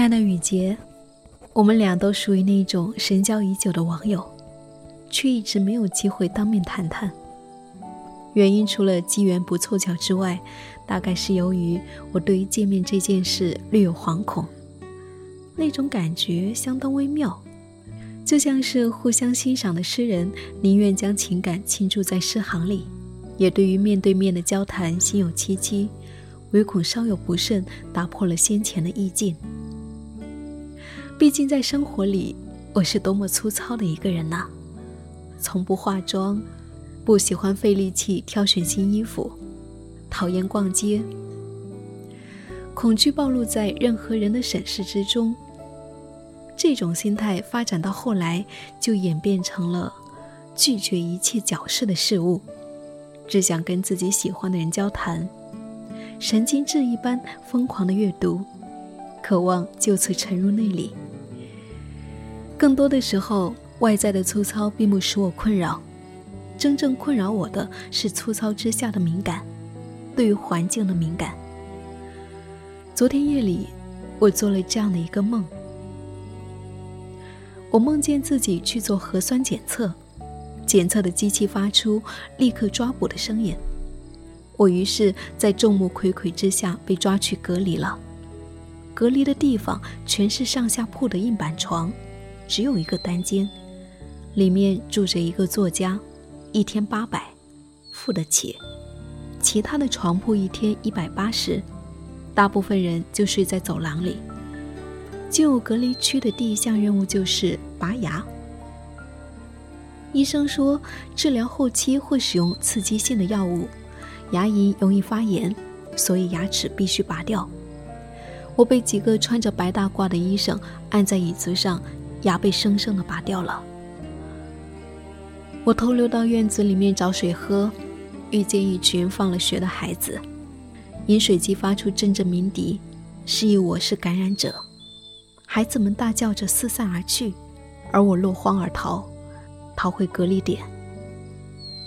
亲爱的雨洁，我们俩都属于那种深交已久的网友，却一直没有机会当面谈谈。原因除了机缘不凑巧之外，大概是由于我对于见面这件事略有惶恐。那种感觉相当微妙，就像是互相欣赏的诗人宁愿将情感倾注在诗行里，也对于面对面的交谈心有戚戚，唯恐稍有不慎打破了先前的意境。毕竟在生活里，我是多么粗糙的一个人呐！从不化妆，不喜欢费力气挑选新衣服，讨厌逛街，恐惧暴露在任何人的审视之中。这种心态发展到后来，就演变成了拒绝一切矫饰的事物，只想跟自己喜欢的人交谈，神经质一般疯狂的阅读，渴望就此沉入内里。更多的时候，外在的粗糙并不使我困扰，真正困扰我的是粗糙之下的敏感，对于环境的敏感。昨天夜里，我做了这样的一个梦，我梦见自己去做核酸检测，检测的机器发出立刻抓捕的声音，我于是，在众目睽睽之下被抓去隔离了。隔离的地方全是上下铺的硬板床。只有一个单间，里面住着一个作家，一天八百，付得起。其他的床铺一天一百八十，大部分人就睡在走廊里。进入隔离区的第一项任务就是拔牙。医生说，治疗后期会使用刺激性的药物，牙龈容易发炎，所以牙齿必须拔掉。我被几个穿着白大褂的医生按在椅子上。牙被生生的拔掉了。我偷溜到院子里面找水喝，遇见一群放了学的孩子，饮水机发出阵阵鸣笛，示意我是感染者。孩子们大叫着四散而去，而我落荒而逃，逃回隔离点，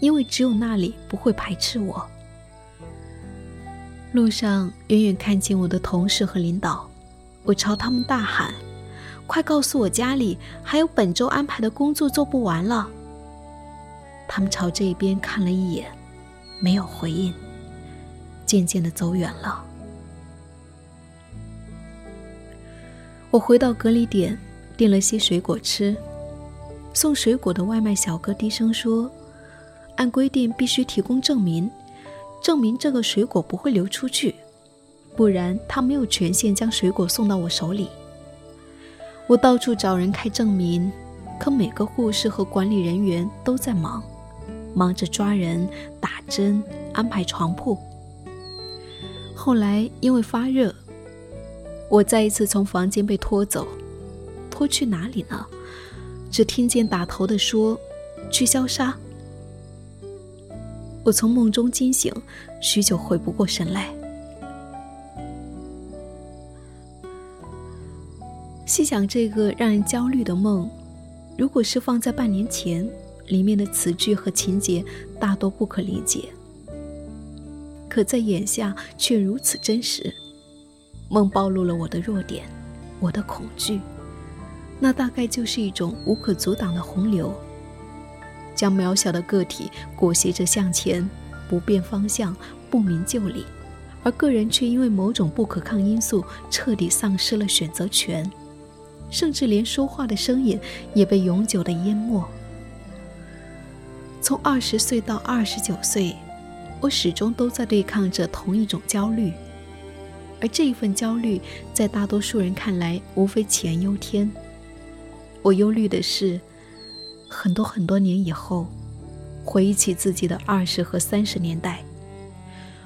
因为只有那里不会排斥我。路上远远看见我的同事和领导，我朝他们大喊。快告诉我，家里还有本周安排的工作做不完了。他们朝这边看了一眼，没有回应，渐渐的走远了。我回到隔离点，订了些水果吃。送水果的外卖小哥低声说：“按规定必须提供证明，证明这个水果不会流出去，不然他没有权限将水果送到我手里。”我到处找人开证明，可每个护士和管理人员都在忙，忙着抓人、打针、安排床铺。后来因为发热，我再一次从房间被拖走，拖去哪里呢？只听见打头的说：“去消杀。”我从梦中惊醒，许久回不过神来。细想这个让人焦虑的梦，如果是放在半年前，里面的词句和情节大多不可理解；可在眼下却如此真实。梦暴露了我的弱点，我的恐惧，那大概就是一种无可阻挡的洪流，将渺小的个体裹挟着向前，不变方向，不明就里，而个人却因为某种不可抗因素，彻底丧失了选择权。甚至连说话的声音也被永久的淹没。从二十岁到二十九岁，我始终都在对抗着同一种焦虑，而这一份焦虑，在大多数人看来，无非杞人忧天。我忧虑的是，很多很多年以后，回忆起自己的二十和三十年代，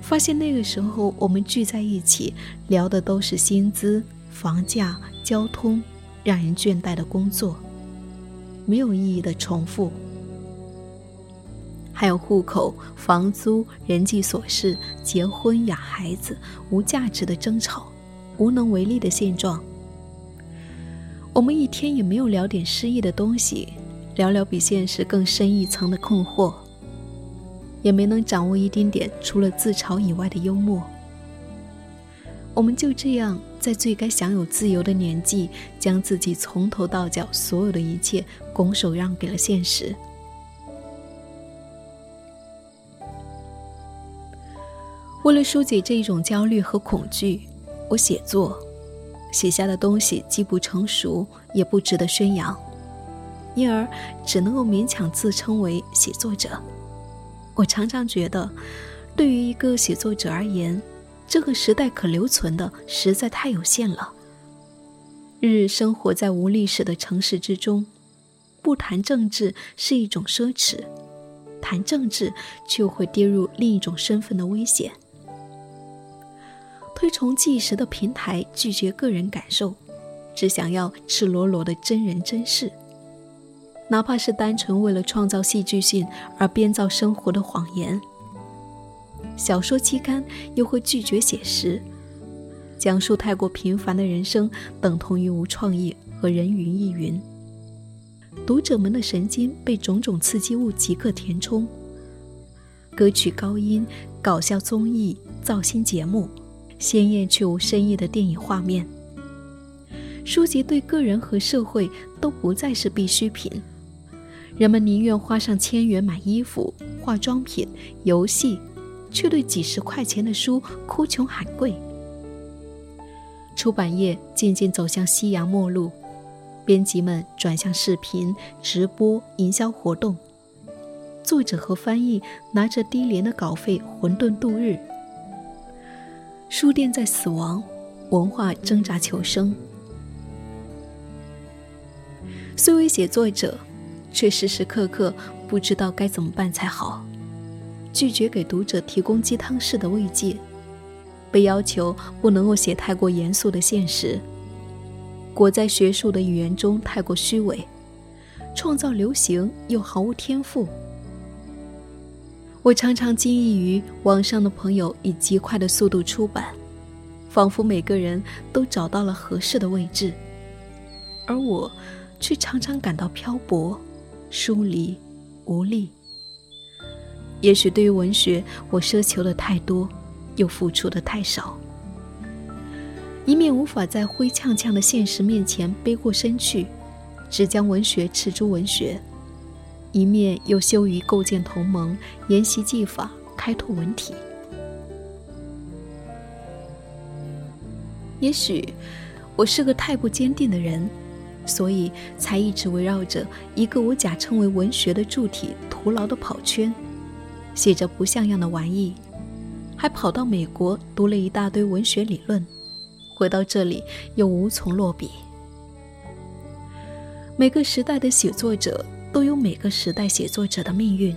发现那个时候我们聚在一起，聊的都是薪资、房价、交通。让人倦怠的工作，没有意义的重复，还有户口、房租、人际琐事、结婚、养孩子，无价值的争吵，无能为力的现状。我们一天也没有聊点诗意的东西，聊聊比现实更深一层的困惑，也没能掌握一丁点除了自嘲以外的幽默。我们就这样。在最该享有自由的年纪，将自己从头到脚所有的一切拱手让给了现实。为了疏解这一种焦虑和恐惧，我写作，写下的东西既不成熟，也不值得宣扬，因而只能够勉强自称为写作者。我常常觉得，对于一个写作者而言，这个时代可留存的实在太有限了。日日生活在无历史的城市之中，不谈政治是一种奢侈，谈政治就会跌入另一种身份的危险。推崇纪实的平台拒绝个人感受，只想要赤裸裸的真人真事。哪怕是单纯为了创造戏剧性而编造生活的谎言。小说期刊又会拒绝写实，讲述太过平凡的人生等同于无创意和人云亦云。读者们的神经被种种刺激物即刻填充，歌曲高音、搞笑综艺、造星节目。鲜艳却无深意的电影画面，书籍对个人和社会都不再是必需品。人们宁愿花上千元买衣服、化妆品、游戏，却对几十块钱的书哭穷喊贵。出版业渐渐走向夕阳末路，编辑们转向视频、直播、营销活动，作者和翻译拿着低廉的稿费混沌度日。书店在死亡，文化挣扎求生。虽为写作者，却时时刻刻不知道该怎么办才好。拒绝给读者提供鸡汤式的慰藉，被要求不能够写太过严肃的现实，裹在学术的语言中太过虚伪，创造流行又毫无天赋。我常常惊异于网上的朋友以极快的速度出版，仿佛每个人都找到了合适的位置，而我却常常感到漂泊、疏离、无力。也许对于文学，我奢求的太多，又付出的太少，一面无法在灰呛呛的现实面前背过身去，只将文学斥诸文学。一面又羞于构建同盟、研习技法、开拓文体。也许我是个太不坚定的人，所以才一直围绕着一个我假称为文学的柱体徒劳的跑圈，写着不像样的玩意，还跑到美国读了一大堆文学理论，回到这里又无从落笔。每个时代的写作者。都有每个时代写作者的命运，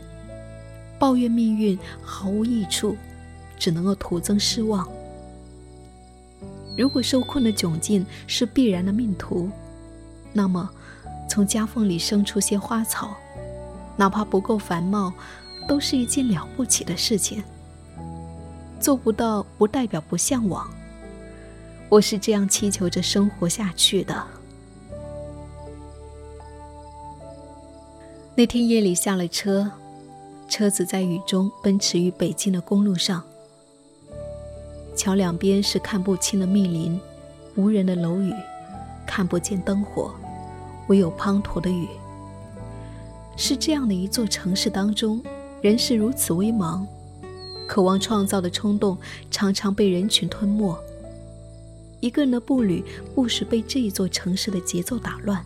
抱怨命运毫无益处，只能够徒增失望。如果受困的窘境是必然的命途，那么从夹缝里生出些花草，哪怕不够繁茂，都是一件了不起的事情。做不到不代表不向往，我是这样祈求着生活下去的。那天夜里下了车，车子在雨中奔驰于北京的公路上。桥两边是看不清的密林，无人的楼宇，看不见灯火，唯有滂沱的雨。是这样的一座城市当中，人是如此微茫，渴望创造的冲动常常被人群吞没。一个人的步履不时被这一座城市的节奏打乱。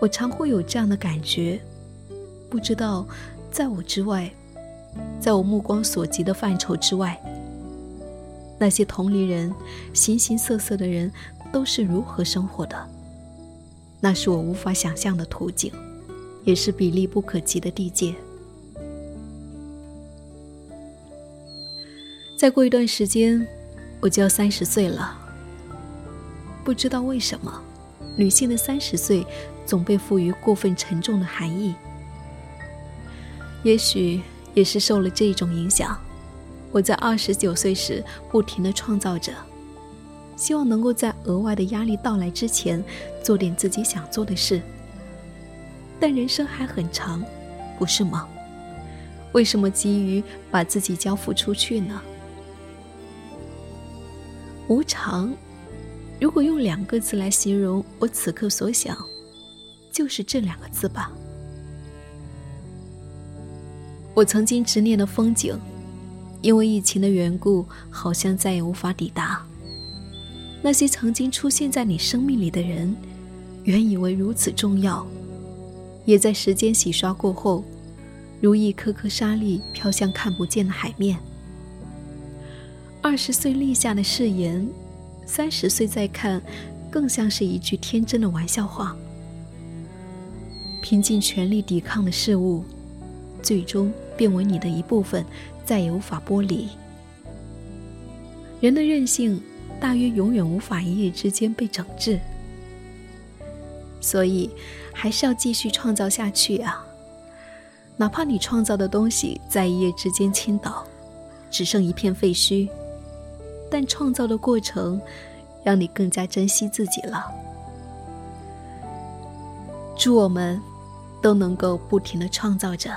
我常会有这样的感觉，不知道在我之外，在我目光所及的范畴之外，那些同龄人、形形色色的人都是如何生活的。那是我无法想象的图景，也是比例不可及的地界。再过一段时间，我就要三十岁了。不知道为什么，女性的三十岁。总被赋予过分沉重的含义，也许也是受了这种影响。我在二十九岁时不停的创造着，希望能够在额外的压力到来之前做点自己想做的事。但人生还很长，不是吗？为什么急于把自己交付出去呢？无常如果用两个字来形容我此刻所想，就是这两个字吧。我曾经执念的风景，因为疫情的缘故，好像再也无法抵达。那些曾经出现在你生命里的人，原以为如此重要，也在时间洗刷过后，如一颗颗沙粒飘向看不见的海面。二十岁立下的誓言，三十岁再看，更像是一句天真的玩笑话。拼尽全力抵抗的事物，最终变为你的一部分，再也无法剥离。人的任性。大约永远无法一夜之间被整治，所以还是要继续创造下去啊！哪怕你创造的东西在一夜之间倾倒，只剩一片废墟，但创造的过程让你更加珍惜自己了。祝我们都能够不停的创造着。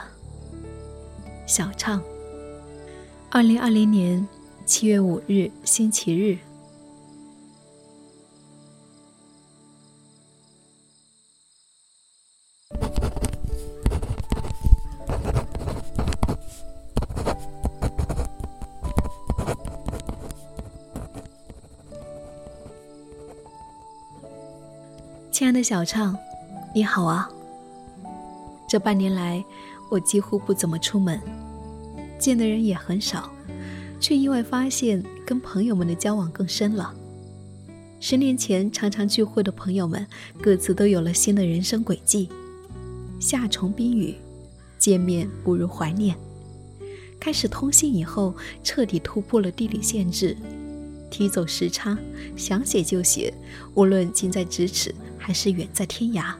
小畅，二零二零年七月五日星期日。小畅，你好啊！这半年来，我几乎不怎么出门，见的人也很少，却意外发现跟朋友们的交往更深了。十年前常常聚会的朋友们，各自都有了新的人生轨迹。夏虫冰雨，见面不如怀念。开始通信以后，彻底突破了地理限制。踢走时差，想写就写，无论近在咫尺还是远在天涯。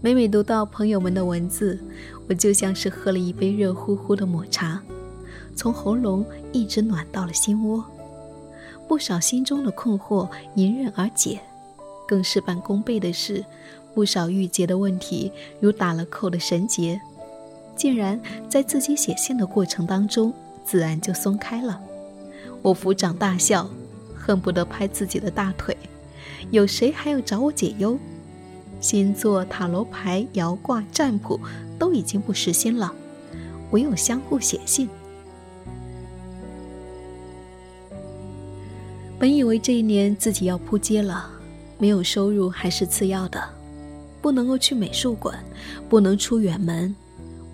每每读到朋友们的文字，我就像是喝了一杯热乎乎的抹茶，从喉咙一直暖到了心窝。不少心中的困惑迎刃而解，更事半功倍的是，不少郁结的问题如打了扣的绳结，竟然在自己写信的过程当中，自然就松开了。我抚掌大笑，恨不得拍自己的大腿。有谁还要找我解忧？星座、塔罗牌、摇卦、占卜都已经不实心了，唯有相互写信。本以为这一年自己要扑街了，没有收入还是次要的，不能够去美术馆，不能出远门。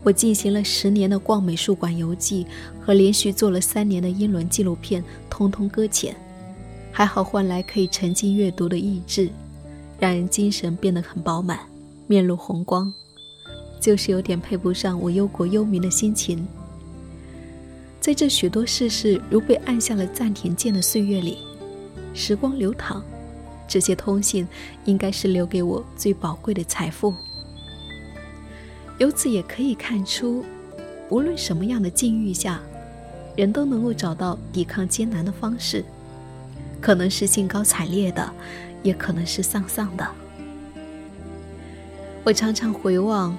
我进行了十年的逛美术馆游记和连续做了三年的英伦纪录片，通通搁浅，还好换来可以沉浸阅读的意志，让人精神变得很饱满，面露红光，就是有点配不上我忧国忧民的心情。在这许多事事如被按下了暂停键的岁月里，时光流淌，这些通信应该是留给我最宝贵的财富。由此也可以看出，无论什么样的境遇下，人都能够找到抵抗艰难的方式，可能是兴高采烈的，也可能是丧丧的。我常常回望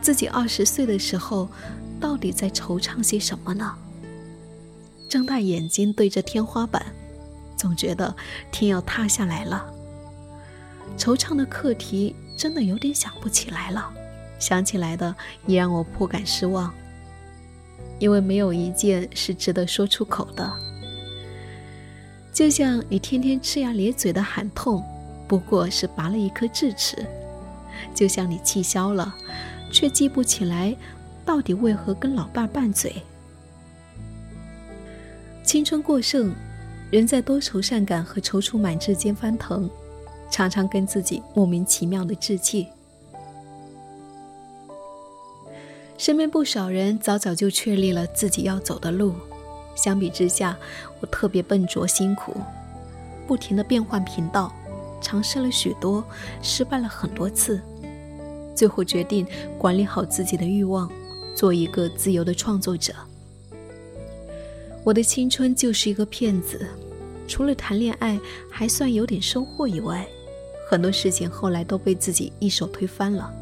自己二十岁的时候，到底在惆怅些什么呢？睁大眼睛对着天花板，总觉得天要塌下来了。惆怅的课题真的有点想不起来了。想起来的也让我颇感失望，因为没有一件是值得说出口的。就像你天天呲牙咧嘴的喊痛，不过是拔了一颗智齿；就像你气消了，却记不起来到底为何跟老伴拌嘴。青春过剩，人在多愁善感和踌躇满志间翻腾，常常跟自己莫名其妙的置气。身边不少人早早就确立了自己要走的路，相比之下，我特别笨拙辛苦，不停的变换频道，尝试了许多，失败了很多次，最后决定管理好自己的欲望，做一个自由的创作者。我的青春就是一个骗子，除了谈恋爱还算有点收获以外，很多事情后来都被自己一手推翻了。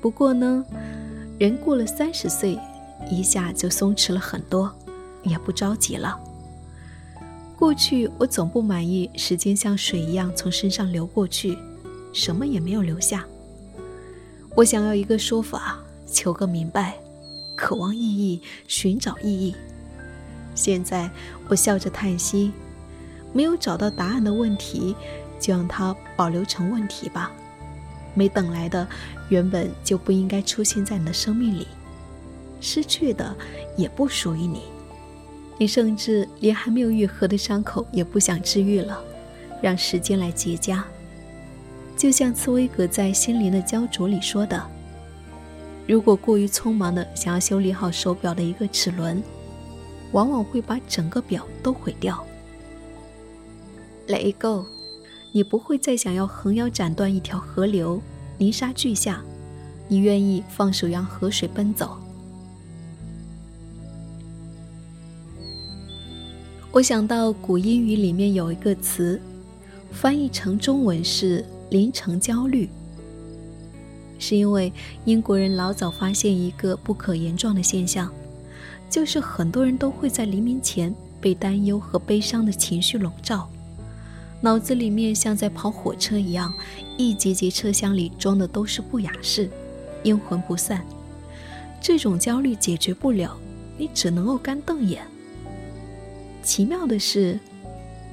不过呢。人过了三十岁，一下就松弛了很多，也不着急了。过去我总不满意，时间像水一样从身上流过去，什么也没有留下。我想要一个说法，求个明白，渴望意义，寻找意义。现在我笑着叹息，没有找到答案的问题，就让它保留成问题吧。没等来的，原本就不应该出现在你的生命里，失去的也不属于你。你甚至连还没有愈合的伤口也不想治愈了，让时间来结痂。就像茨威格在《心灵的焦灼》里说的：“如果过于匆忙的想要修理好手表的一个齿轮，往往会把整个表都毁掉。” Let it go，你不会再想要横腰斩断一条河流、泥沙俱下，你愿意放手让河水奔走。我想到古英语里面有一个词，翻译成中文是“临城焦虑”，是因为英国人老早发现一个不可言状的现象，就是很多人都会在黎明前被担忧和悲伤的情绪笼罩，脑子里面像在跑火车一样，一节节车厢里装的都是不雅事，阴魂不散。这种焦虑解决不了，你只能够干瞪眼。奇妙的是，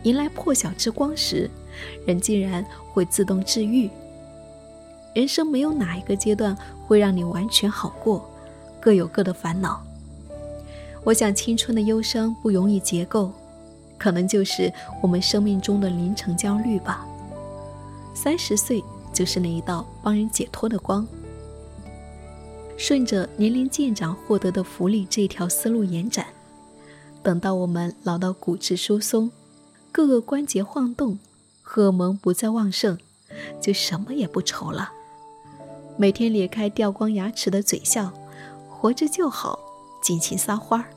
迎来破晓之光时，人竟然会自动治愈。人生没有哪一个阶段会让你完全好过，各有各的烦恼。我想，青春的忧伤不容易结构，可能就是我们生命中的凌晨焦虑吧。三十岁就是那一道帮人解脱的光。顺着年龄渐长获得的福利这条思路延展。等到我们老到骨质疏松，各个关节晃动，荷尔蒙不再旺盛，就什么也不愁了。每天咧开掉光牙齿的嘴笑，活着就好，尽情撒欢儿。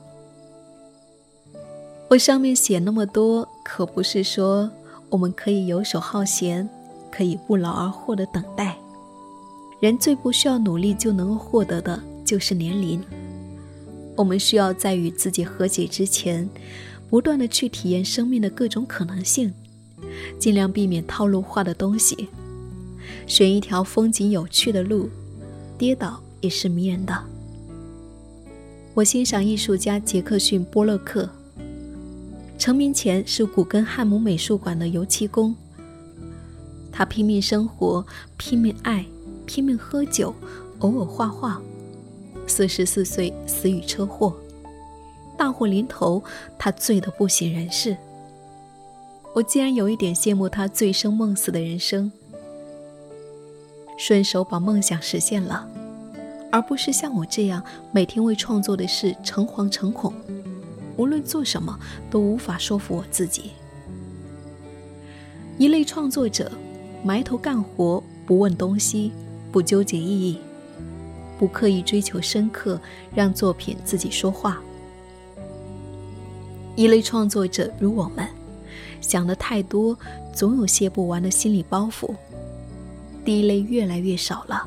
我上面写那么多，可不是说我们可以游手好闲，可以不劳而获的等待。人最不需要努力就能够获得的，就是年龄。我们需要在与自己和解之前，不断的去体验生命的各种可能性，尽量避免套路化的东西，选一条风景有趣的路，跌倒也是迷人的。我欣赏艺术家杰克逊·波洛克，成名前是古根汉姆美术馆的油漆工，他拼命生活，拼命爱，拼命喝酒，偶尔画画。四十四岁死于车祸，大祸临头，他醉得不省人事。我竟然有一点羡慕他醉生梦死的人生，顺手把梦想实现了，而不是像我这样每天为创作的事诚惶诚恐，无论做什么都无法说服我自己。一类创作者，埋头干活，不问东西，不纠结意义。不刻意追求深刻，让作品自己说话。一类创作者如我们，想的太多，总有卸不完的心理包袱。第一类越来越少了，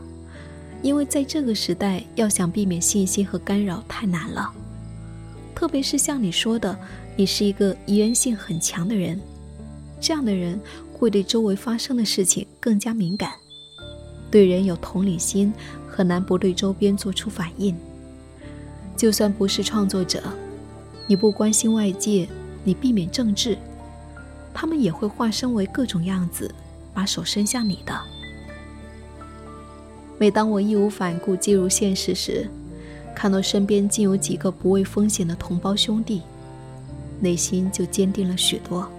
因为在这个时代，要想避免信息和干扰太难了。特别是像你说的，你是一个宜人性很强的人，这样的人会对周围发生的事情更加敏感，对人有同理心。很难不对周边做出反应。就算不是创作者，你不关心外界，你避免政治，他们也会化身为各种样子，把手伸向你的。每当我义无反顾进入现实时，看到身边竟有几个不畏风险的同胞兄弟，内心就坚定了许多。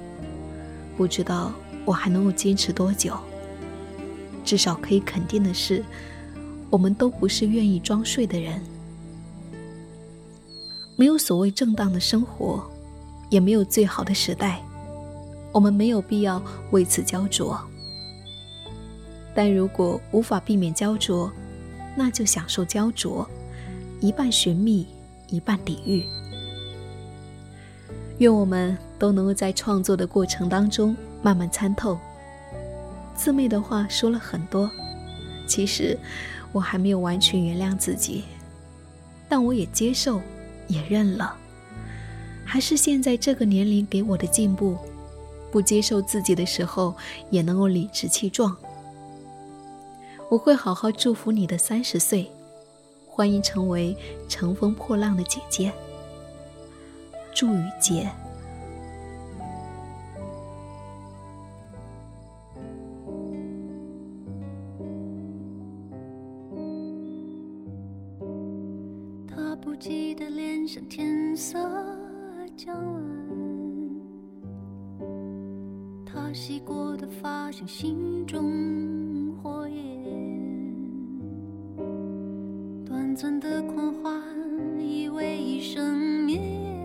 不知道我还能够坚持多久。至少可以肯定的是。我们都不是愿意装睡的人，没有所谓正当的生活，也没有最好的时代，我们没有必要为此焦灼。但如果无法避免焦灼，那就享受焦灼，一半寻觅，一半抵御。愿我们都能够在创作的过程当中慢慢参透。自媚的话说了很多，其实。我还没有完全原谅自己，但我也接受，也认了。还是现在这个年龄给我的进步？不接受自己的时候，也能够理直气壮。我会好好祝福你的三十岁，欢迎成为乘风破浪的姐姐。祝雨洁。他不羁的脸像天色将晚，他洗过的发像心中火焰，短暂的狂欢以为一生绵延，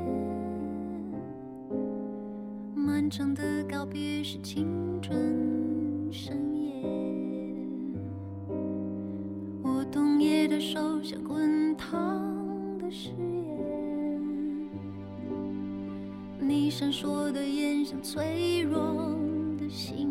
漫长的告别是青春盛宴。我冬夜的手像滚烫的誓言，你闪烁的眼像脆弱的心